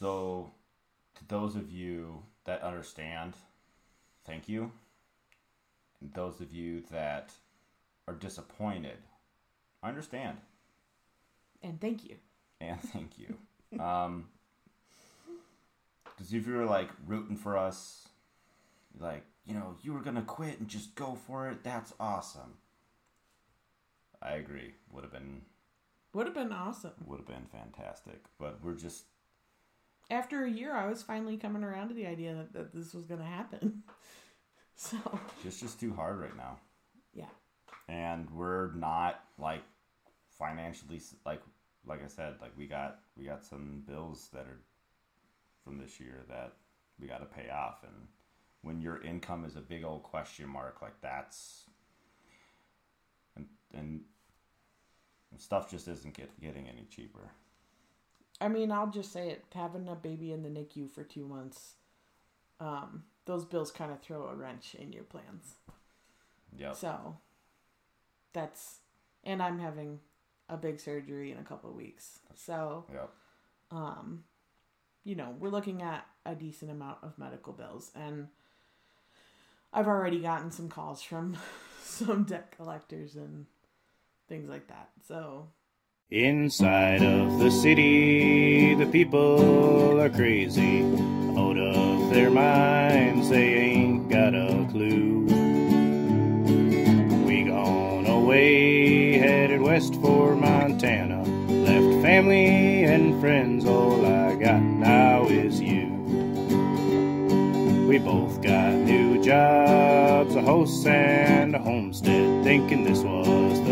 So, to those of you that understand, thank you. And those of you that are disappointed, I understand. And thank you. And thank you. um, because if you were like rooting for us, like, you know, you were going to quit and just go for it, that's awesome. I agree. Would have been Would have been awesome. would have been fantastic, but we're just After a year, I was finally coming around to the idea that, that this was going to happen. So, it's just too hard right now. yeah. and we're not like financially like like I said like we got we got some bills that are from this year that we got to pay off and when your income is a big old question mark like that's and and stuff just isn't get, getting any cheaper I mean, I'll just say it. Having a baby in the NICU for two months, um, those bills kind of throw a wrench in your plans. yep So, that's, and I'm having a big surgery in a couple of weeks. So, yep um, you know, we're looking at a decent amount of medical bills, and I've already gotten some calls from some debt collectors and things like that. So, Inside of the city, the people are crazy. Out of their minds, they ain't got a clue. We gone away, headed west for Montana. Left family and friends, all I got now is you. We both got new jobs, a house and a homestead, thinking this was the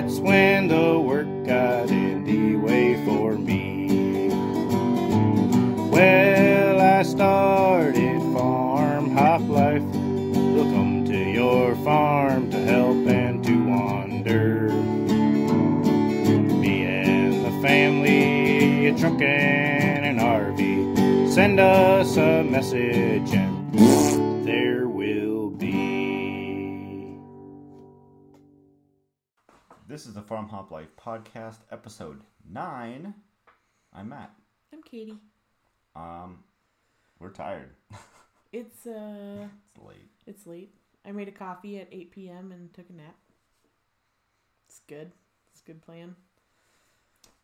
That's when Farm Hop Life podcast episode 9 I'm Matt I'm Kaitie. um we're tired It's uh, it's late it's late. I made a coffee at 8 p.m. and took a nap. It's good. It's a good plan.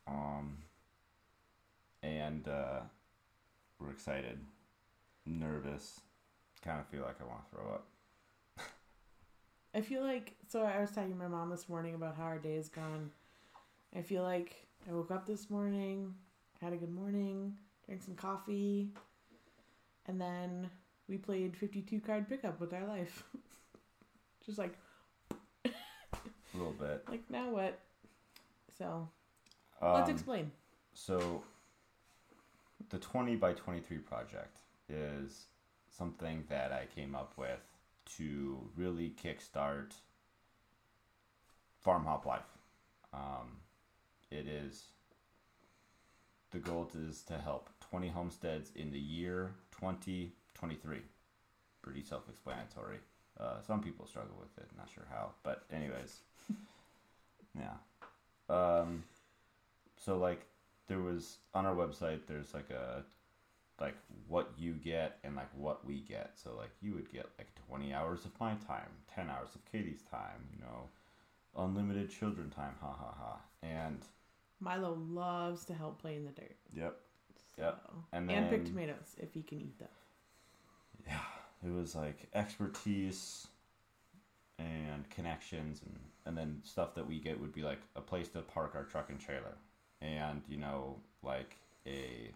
um and uh we're excited nervous kind of feel like i want to throw up I feel like so I was talking to my mom this morning about how our day has gone. I feel like I woke up this morning, had a good morning, drank some coffee, and then we played 52 card pickup with our life. Just like a little bit like now what? So, let's um, explain. so the 20 by 23 project is something that i came up with to really kickstart farm hop life. Um, it is the goal is to help 20 homesteads in the year 2023 pretty self-explanatory. Uh, some people struggle with it not sure how but anyways. Yeah. Um, so like there was on our website there's like a like what you get and like what we get so like you would get like 20 hours of my time 10 hours of kaitie's time you know unlimited children time ha ha ha and Milo loves to help play in the dirt. yep So. Yep. and And, pick tomatoes if he can eat them. yeah it was like expertise and connections and and then stuff that we get would be like a place to park our truck and trailer and you know like a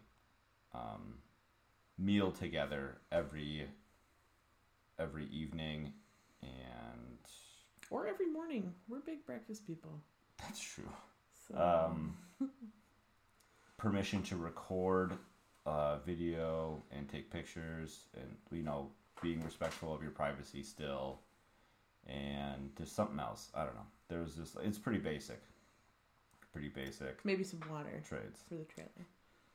um, meal together every every evening and Or every morning. We're big breakfast people. that's true So um, permission to record uh, video and take pictures and you know being respectful of your privacy still and there's something else i don't know There's this it's pretty basic pretty basic maybe some water trades for the trailer.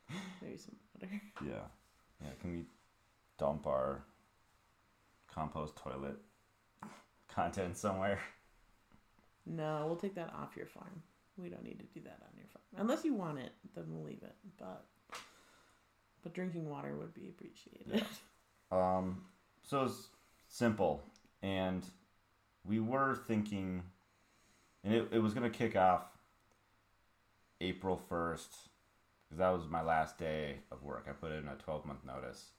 Maybe some water. yeah yeah can we dump our compost toilet content somewhere. No, we'll take that off your farm. We don't need to do that on your farm. Unless you want it, then we'll leave it. But but drinking water would be appreciated. Um, so it's simple, and we were thinking, and it, it was gonna kick off April first, because that was my last day of work. I put in a twelve month notice,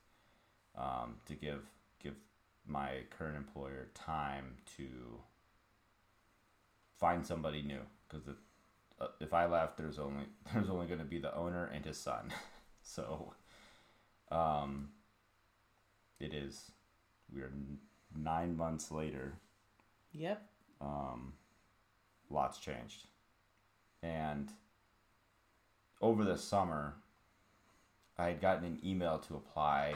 um, to give give my current employer time to find somebody new, because uh, if I left, there's only there's only gonna be the owner and his son, so, um it is we are n- nine months later Yep. um, lots changed and over the summer i had gotten an email to apply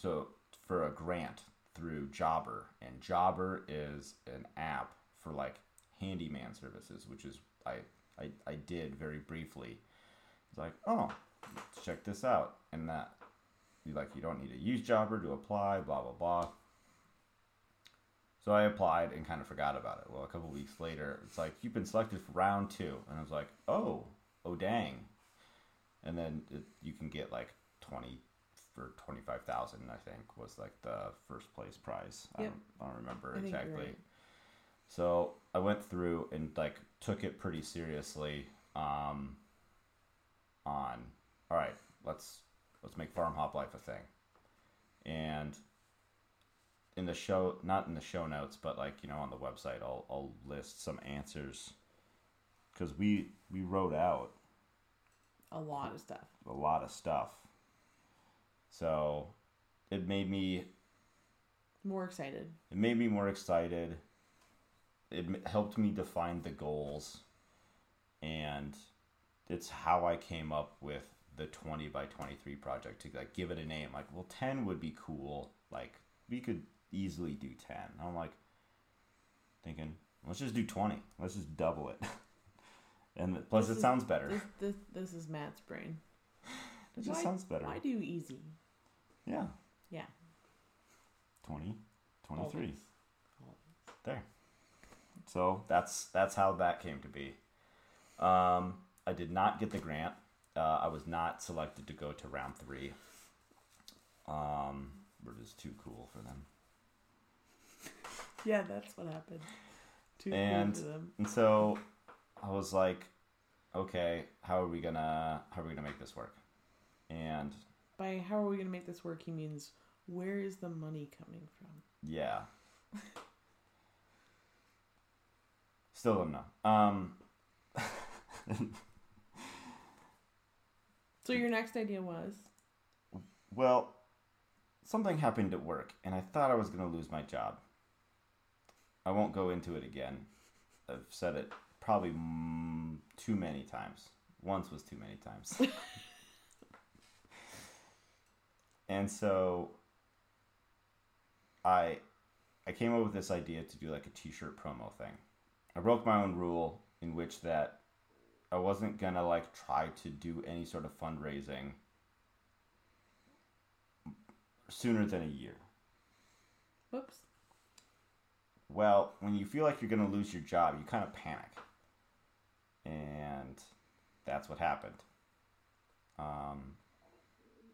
so for a grant through jobber. And jobber is an app for like handyman services which is i i, I did very briefly. It's like oh let's check this out. And that you like you don't need to use jobber to apply blah blah blah. So i applied and kind of forgot about it. Well a couple weeks later it's like you've been selected for round two. And i was like oh oh dang. And then it, you can get like 20 for 25000 i think was like the first place prize I, don't, I don't remember I exactly. right. so I went through and like took it pretty seriously. Um, on all right, let's let's make farm hop life a thing, and in the show, not in the show notes, but like you know on the website, I'll I'll list some answers. Because we we wrote out A lot of stuff. a lot of stuff. So it made me More excited. it made me more excited. It helped me define the goals. And it's how i came up with the 20 by 23 project to like give it a name. Like well 10 would be cool. Like we could easily do 10 i'm like thinking let's just do 20 let's just double it and plus This it is- sounds better This, this this is Matt's brain. it just Why- sounds better Why do easy? yeah Yeah. 20 23 Always. there. So that's that's how that came to be. Um, I did not get the grant. Uh, I was not selected to go to round three. Um, we're just too cool for them. Yeah, that's what happened. Too And- cool for them. And so I was like, okay, how are we gonna how are we gonna make this work? And By how are we gonna make this work? He means where is the money coming from? yeah. Still don't know. Um, So your next idea was Well, something happened at work, and I thought I was going to lose my job. I won't go into it again. I've said it probably mm, too many times. Once was too many times. and so I I came up with this idea to do like a t-shirt promo thing. I broke my own rule in which that I wasn't going to like try to do any sort of fundraising sooner than a year. whoops. Well, when you feel like you're going to lose your job, you kind of panic. And that's what happened. Um,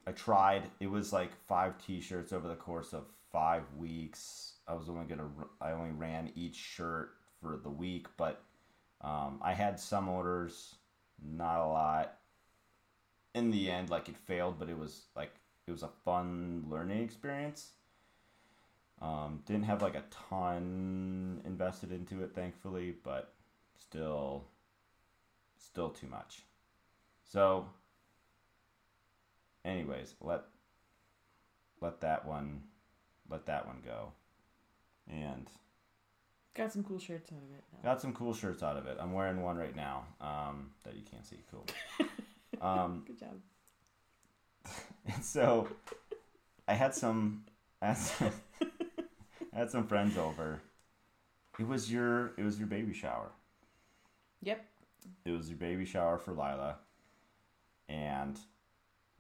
I tried. It was like five T-shirts over the course of five weeks. I was only gonna. I only ran each shirt for the week, but um, I had some orders, not a lot. In the end, like it failed, but it was like it was a fun learning experience. Um, didn't have like a ton invested into it, thankfully, but still, still too much. So, anyways, let let that one let that one go, and Got some cool shirts out of it. Now. got some cool shirts out of it. I'm wearing one right now um, that you can't see. Cool. um, Good job. And so I had some I had some, I had some friends over. It was your it was your baby shower. Yep. It was your baby shower for Lila. And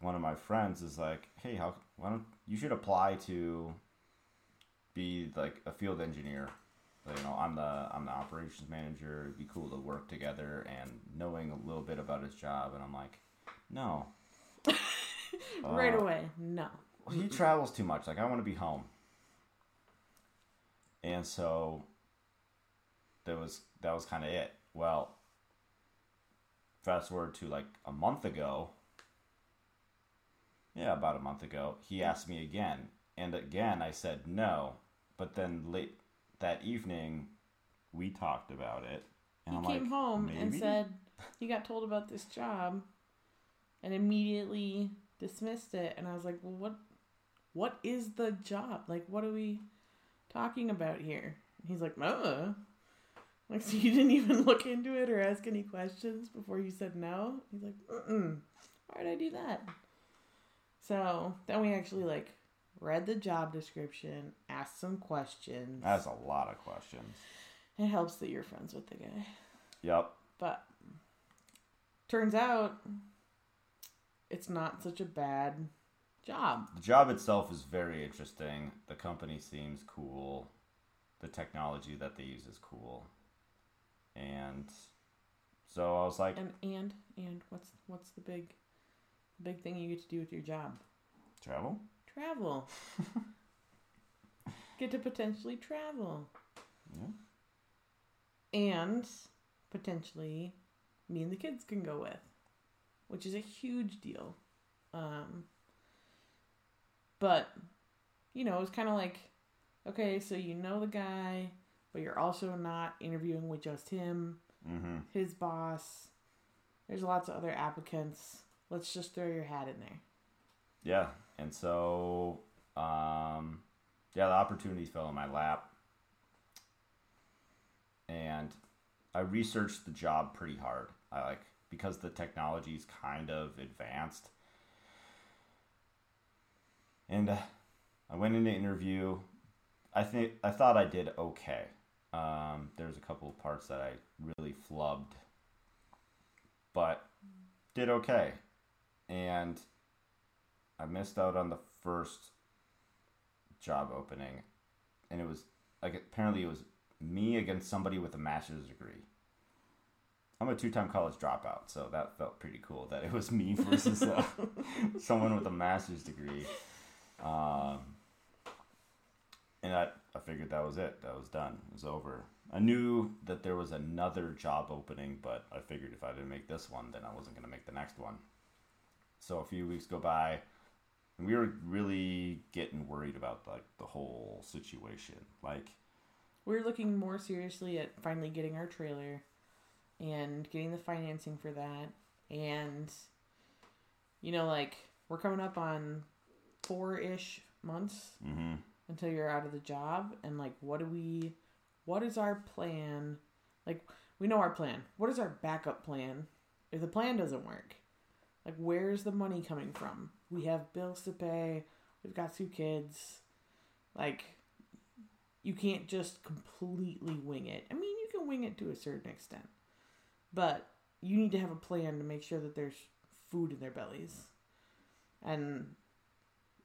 one of my friends is like, "Hey, how why don't you should apply to be like a field engineer. You know, I'm the I'm the operations manager. It'd be cool to work together and knowing a little bit about his job. And I'm like, no, right Uh, away. No. he travels too much. Like I want to be home. And so that was that was kind of it. Well, fast forward to like a month ago. Yeah, about a month ago, he asked me again, and again I said no. But then late that evening, we talked about it, and He I'm came like, home and said he got told about this job and immediately dismissed it and I was like, "Well, what what is the job? Like what are we talking about here?" And he's like, "Uh." Like so you didn't even look into it or ask any questions before you said no? He's like, "Mm. Why'd I do that?" So, then we actually like read the job description, asked some questions. That's a lot of questions. It helps that you're friends with the guy. Yep. But turns out it's not such a bad job. The job itself is very interesting. The company seems cool. The technology that they use is cool. And so I was like, And and and what's what's the big big thing you get to do with your job? travel? Travel. get to potentially travel. Yeah. And potentially me and the kids can go with, which is a huge deal. Um but you know, it's kind of like okay, so you know the guy, but you're also not interviewing with just him, Mm-hmm. his boss. There's lots of other applicants. Let's just throw your hat in there. Yeah. And so, um, yeah, the opportunity fell in my lap. And I researched the job pretty hard. I like, because the technology is kind of advanced. And uh, I went in to interview. I think I thought I did okay. Um, there's a couple of parts that I really flubbed, but did okay. And I missed out on the first job opening, and it was like apparently it was me against somebody with a master's degree. I'm a two-time college dropout, so that felt pretty cool that it was me versus uh, someone with a master's degree. Um, and I, I figured that was it. That was done. It was over. I knew that there was another job opening, but I figured if I didn't make this one, then I wasn't going to make the next one. So a few weeks go by, and we were really getting worried about like the whole situation. Like, We're looking more seriously at finally getting our trailer and getting the financing for that. And, you know, like, we're coming up on four ish months mm-hmm. Until you're out of the job. And, like, what do we, what is our plan? Like, we know our plan. What is our backup plan if the plan doesn't work? Like, where's the money coming from? We have bills to pay, we've got two kids. Like, you can't just completely wing it. I mean, you can wing it to a certain extent, but you need to have a plan to make sure that there's food in their bellies. And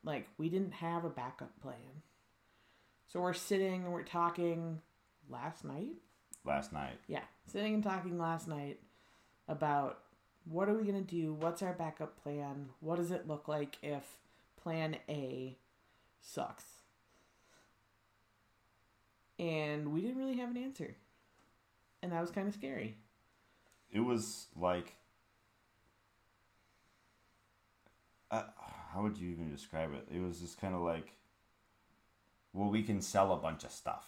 like, we didn't have a backup plan. So we're sitting and we're talking last night. last night. Yeah, sitting and talking last night about what are we going to do? What's our backup plan? What does it look like if plan A sucks? And we didn't really have an answer. And that was kind of scary. It was like, uh, how would you even describe it? It was just kind of like, well, we can sell a bunch of stuff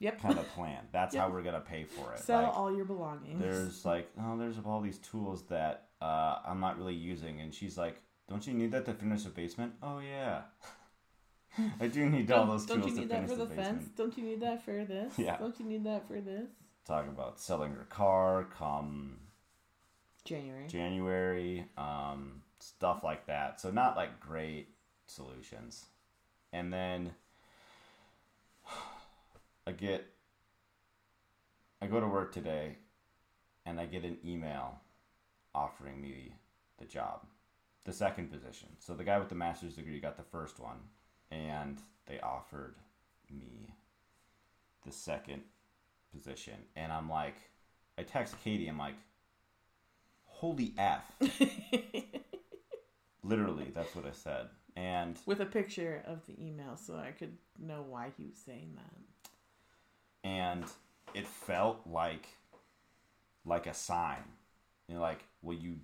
Yep. kind of plan. That's how we're gonna pay for it. Sell Like, all your belongings. there's like oh there's all these tools that uh, i'm not really using and she's like don't you need that to finish the basement oh yeah i do need all don't, those don't tools you to that finish for the, the, basement fence? Don't you need that for this? Yeah. Don't you need that for this? talking about selling her car come January. january um, stuff like that so not like great solutions and then i get i go to work today and i get an email offering me the job the second position so the guy with the master's degree got the first one and they offered me the second position. And I'm like, I text Kaitie, I'm like, holy F. Literally, that's what I said. And With a picture of the email so I could know why he was saying that. And it felt like like a sign. You know, like, well, you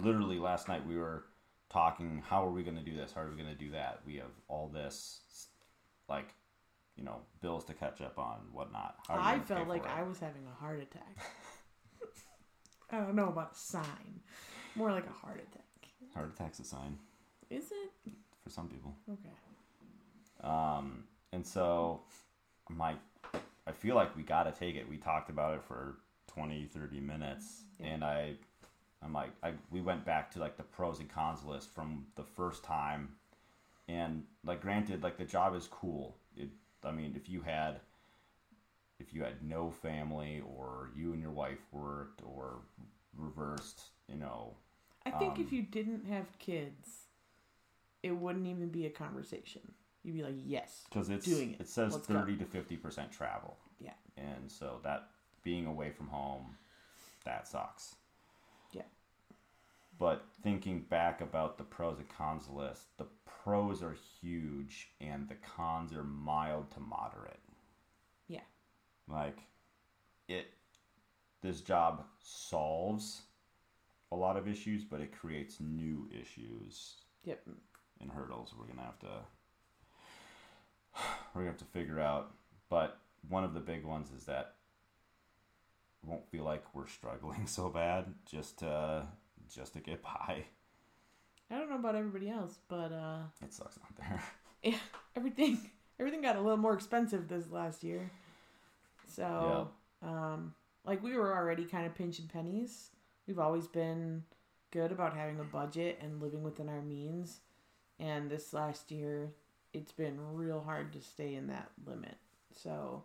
literally last night we were talking. How are we going to do this? How are we going to do that? We have all this, like, you know, bills to catch up on, whatnot. I felt like it? I was having a heart attack. I don't know about a sign. More like a heart attack. Heart attack's a sign Is it? for some people. Okay. Um, and so like, I feel like we got to take it. We talked about it for 20, 30 minutes. Yeah. And I, I'm like, I, we went back to like the pros and cons list from the first time. And like, granted, like the job is cool. It, I mean, if you had, if you had no family or you and your wife worked or reversed, you know, I think if Um, you didn't have kids, it wouldn't even be a conversation. You'd be like, yes. because it's Doing it. it says Let's go. 30 to 50 percent travel Yeah. and so that being away from home that sucks Yeah. but thinking back about the pros and cons list the pros are huge and the cons are mild to moderate Yeah. like it this job solves a lot of issues but it creates new issues Yep. and hurdles we're gonna have to we're gonna have to figure out. But one of the big ones is that it won't feel like we're struggling so bad just to just to get by. I don't know about everybody else, but uh, It sucks out there. yeah, everything everything got a little more expensive this last year. So, um, like we were already kind of pinching pennies. We've always been good about having a budget and living within our means. And this last year, it's been real hard to stay in that limit. So,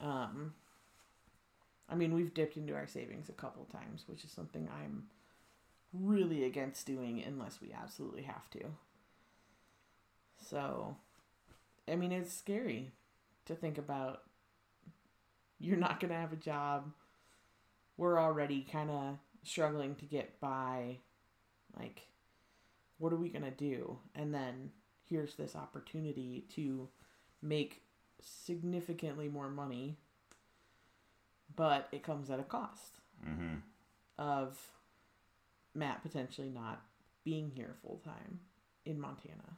um, I mean, we've dipped into our savings a couple times, which is something I'm really against doing unless we absolutely have to. So, I mean, it's scary to think about. You're not going to have a job. We're already kind of struggling to get by. Like, what are we going to do? And then here's this opportunity to make significantly more money, but it comes at a cost Mm-hmm. of Matt potentially not being here full time in Montana.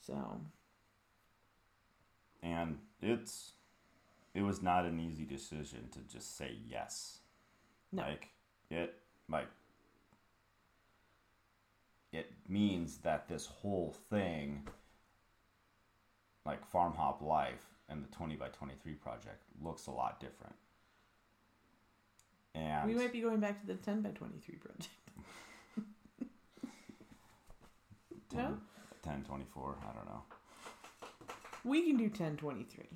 So, And it's it was not an easy decision to just say yes. no. Like it like it means that this whole thing like farm hop life and the 20 by 23 project looks a lot different and we might be going back to the 10 by 23 project. 10, No? 10 24 i don't know We can do 1023.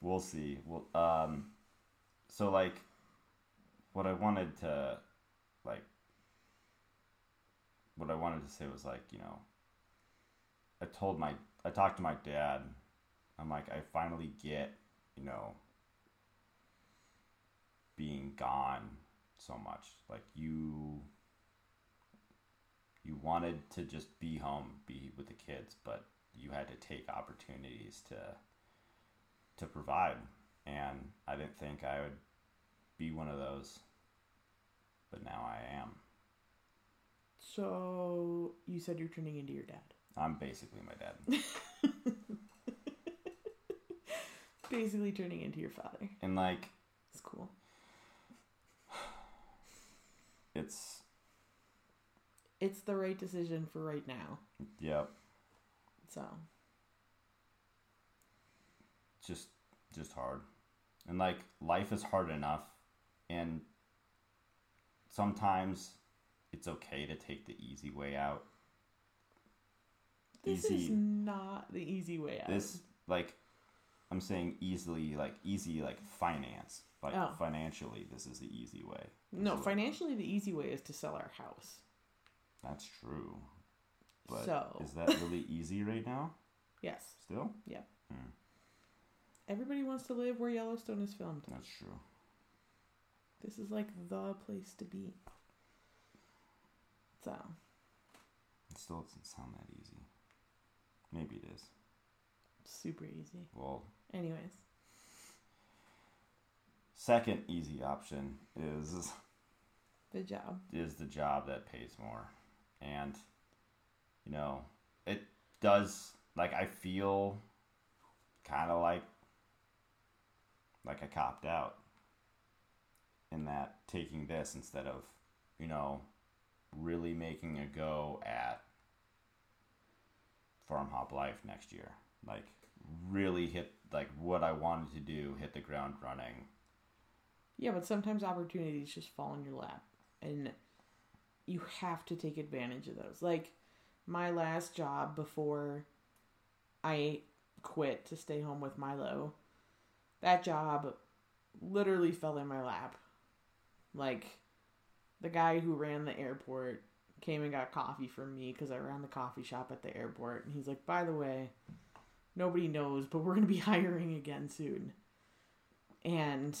we'll see well um so like what i wanted to like what i wanted to say was like you know i told my i talked to my dad. I'm like i finally get you know being gone so much. Like you you wanted to just be home be with the kids but you had to take opportunities to to provide. And i didn't think i would be one of those but now i So, you said you're turning into your dad. i'm basically my dad Basically, turning into your father. and like It's cool. it's It's the right decision for right now. yep So, just just hard and like life is hard enough and sometimes it's okay to take the easy way out this easy is not the easy way out. this like i'm saying easily like easy like finance like Oh. financially this is the easy way no, This is- financially, the easy way is to sell our house. that's true but So- is that really easy right now Yes. still Yeah. Hmm. Everybody wants to live where Yellowstone is filmed. That's true. This is like the place to be. So, It still doesn't sound that easy. Maybe it is. super easy. Well, Anyways, second easy option is the job. is the job that pays more. And you know, it does like I feel kind of like like I copped out in that taking this instead of, you know, really making a go at farm hop life next year. Like really hit like what I wanted to do, hit the ground running. Yeah, but sometimes opportunities just fall in your lap, and you have to take advantage of those. Like my last job before I quit to stay home with Milo, that job literally fell in my lap. Like the guy who ran the airport came and got coffee for me because I ran the coffee shop at the airport, and he's like, "By the way, nobody knows, but we're gonna be hiring again soon," and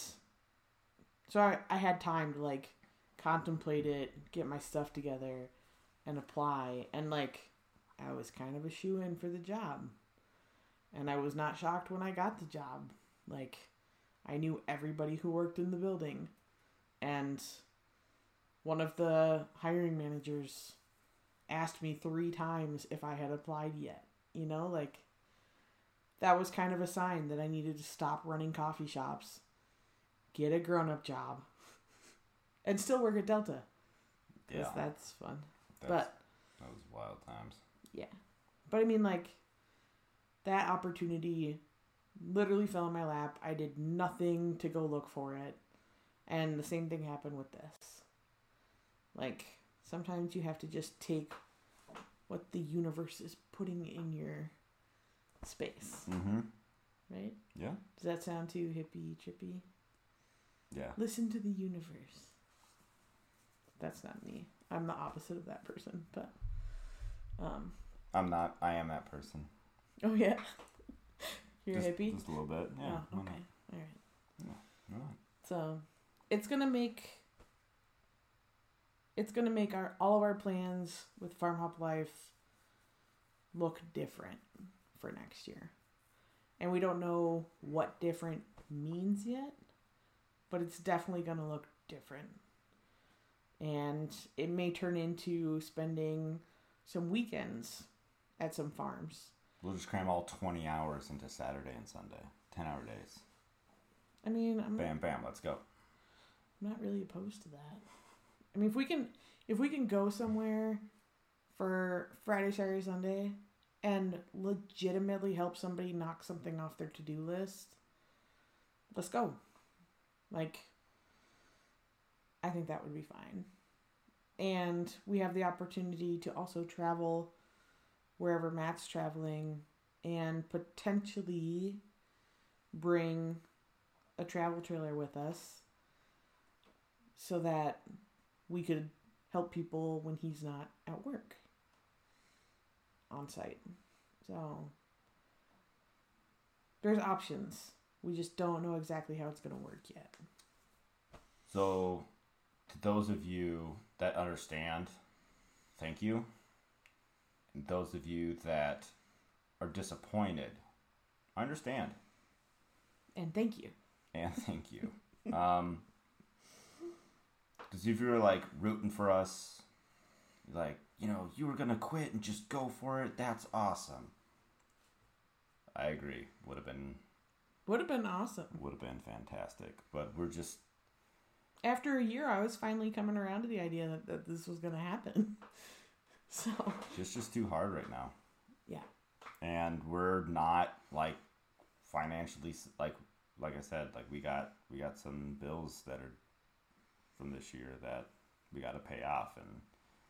so I, I had time to like contemplate it, get my stuff together, and apply. And like, I was kind of a shoe in for the job. And I was not shocked when I got the job. Like, I knew everybody who worked in the building. And one of the hiring managers asked me three times if I had applied yet. You know, like, that was kind of a sign that I needed to stop running coffee shops get a grown up job, and still work at Delta. Yeah. that's fun. That's, but that was wild times. yeah, but I mean, like that opportunity literally fell in my lap. I did nothing to go look for it, and the same thing happened with this. Like sometimes you have to just take what the universe is putting in your space, Mm-hmm. right? Yeah. Does that sound too hippie trippy? Yeah. Listen to the universe. That's not me. I'm the opposite of that person, but um I'm not. I am that person. oh yeah. You're just, a hippie? Just a little bit. Yeah. oh, okay. All right. Not? So, it's going to make it's going to make our all of our plans with Farm Hop Life look different for next year. And we don't know what different means yet, but it's definitely going to look different. And it may turn into spending some weekends at some farms. We'll just cram all 20 hours into Saturday and Sunday. 10 hour days. I mean, I'm Bam, bam, let's go. I'm not really opposed to that. I mean, if we can, if we can go somewhere for Friday, Saturday, Sunday, and legitimately help somebody knock something off their to-do list, let's go. Like, I think that would be fine. And we have the opportunity to also travel wherever Matt's traveling and potentially bring a travel trailer with us so that we could help people when he's not at work on site. So there's options. We just don't know exactly how it's going to work yet. So, to those of you that understand, thank you. And those of you that are disappointed, I understand. And thank you. And thank you. um, because if you were like rooting for us, like, you know, you were going to quit and just go for it, that's awesome. I agree. Would have been Would have been awesome. would have been fantastic, but we're just After a year, I was finally coming around to the idea that, that this was going to happen. So, it's just too hard right now. yeah. and we're not like financially like like I said like we got we got some bills that are from this year that we got to pay off and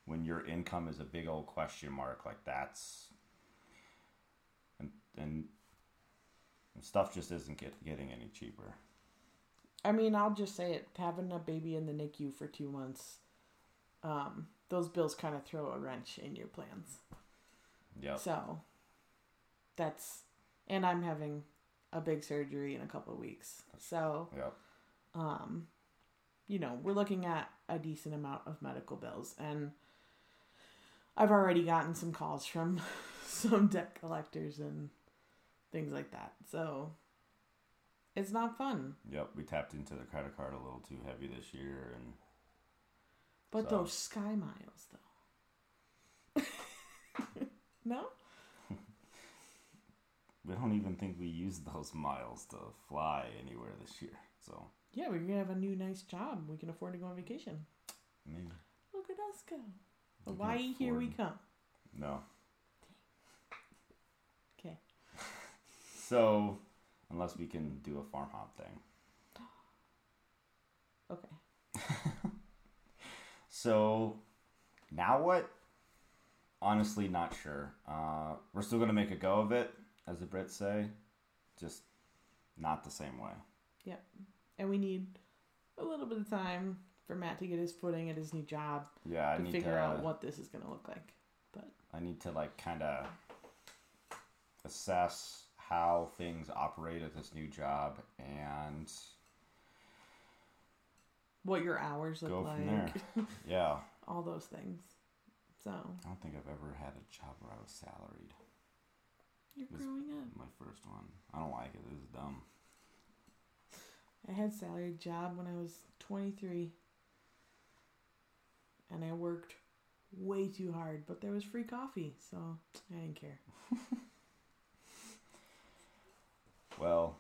when your income is a big old question mark like that's and and stuff just isn't get, getting any cheaper I mean, I'll just say it. Having a baby in the NICU for two months, um, those bills kind of throw a wrench in your plans. yep So that's and I'm having a big surgery in a couple of weeks. So, Yep. um, you know, we're looking at a decent amount of medical bills, and I've already gotten some calls from some debt collectors and things like that. So, it's not fun. Yep. We tapped into the credit card a little too heavy this year, and But So- those sky miles, though. no? we don't even think we used those miles to fly anywhere this year. So Yeah, we're gonna have a new nice job. We can afford to go on vacation. maybe Look at us go. We Hawaii, here we come. no. Okay. So unless we can do a farm hop thing. Okay. So now what? Honestly, not sure. Uh, we're still gonna make a go of it, as the Brits say, just not the same way. And we need a little bit of time for Matt to get his footing at his new job Yeah, I to need figure to. out what this is gonna look like. But I need to like kind of assess how things operate at this new job and What your hours look Go like. from there. yeah. All those things. So I don't think I've ever had a job where I was salaried. you're growing up. My first one. I don't like it. It was dumb. I had a salaried job when I was 23. And I worked way too hard, but there was free coffee, so I didn't care. Well,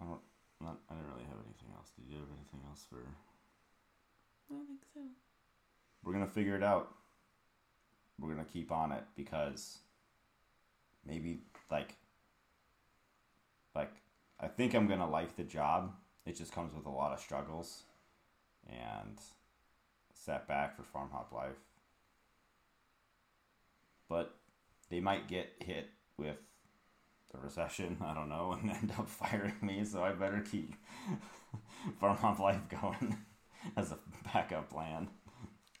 I don't. Not, I didn't really have anything else. Did you have anything else for? I don't think so. We're gonna figure it out. We're gonna keep on it because maybe like like I think I'm gonna like the job. It just comes with a lot of struggles and setback for farm hop life. But they might get hit with the recession, I don't know, and end up firing me, so I better keep farm hop life going as a backup plan.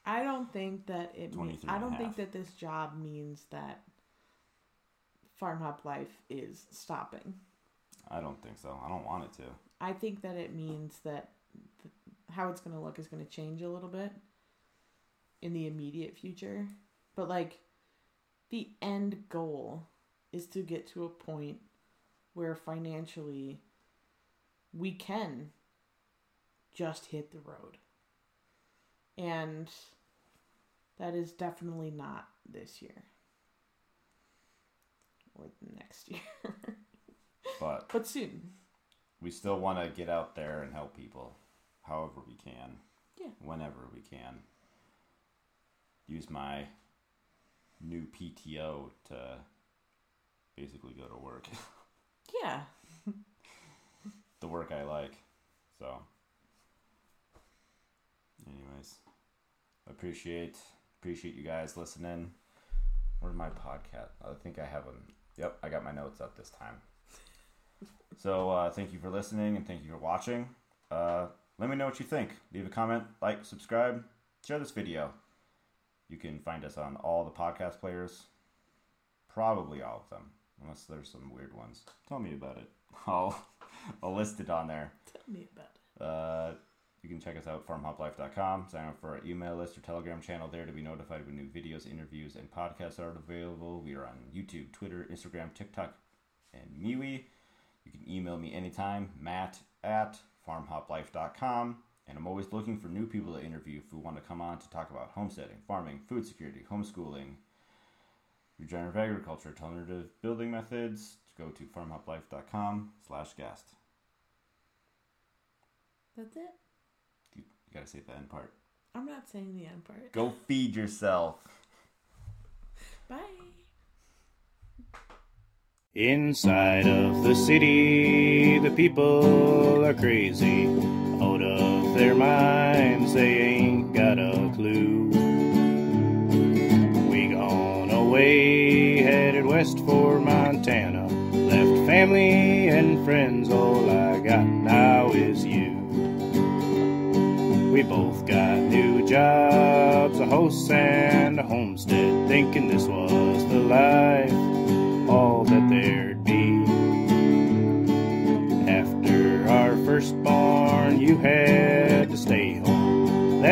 I don't think that it. Mean, 23 I don't think that this job means that farm hop life is stopping. I don't think so. I don't want it to. I think that it means that th- how it's going to look is going to change a little bit in the immediate future. But like the end goal is to get to a point where financially we can just hit the road. And that is definitely not this year or next year, But but soon. We still want to get out there and help people however we can. Yeah. Whenever we can. Use my new PTO to basically go to work. Yeah. the work I like. So anyways, appreciate appreciate you guys listening. Where's my podcast? I think I have them. Yep, I got my notes up this time. So uh, thank you for listening and thank you for watching. Uh, let me know what you think. Leave a comment, like, subscribe, share this video. You can find us on all the podcast players, probably all of them, unless there's some weird ones. Tell me about it. I'll I'll list it on there. Tell me about it. Uh, you can check us out farmhoplife.com. Sign up for our email list or Telegram channel there to be notified when new videos, interviews, and podcasts are available. We are on YouTube, Twitter, Instagram, TikTok, and MeWe. You can email me anytime, matt at farmhoplife.com. And I'm always looking for new people to interview if we want to come on to talk about homesteading, farming, food security, homeschooling, regenerative agriculture, alternative building methods. Go to farmhoplife.com slash guest. That's it. You, you gotta say the end part. I'm not saying the end part. Go feed yourself. Bye. Inside of the city, the people are crazy. Out of their minds, they ain't got a clue. We gone away, headed west for Montana. Left family and friends, all I got now is you. We both got new jobs, a house and a homestead, thinking this was the life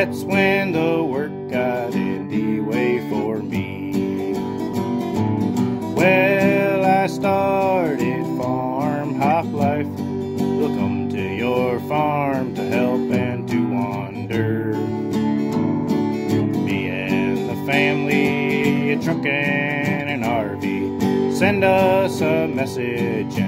That's when the work got in the way for me. Well, I started FarmHopLife. We'll to your farm to help and to wander. Me and the family, a truck and an RV. Send us a message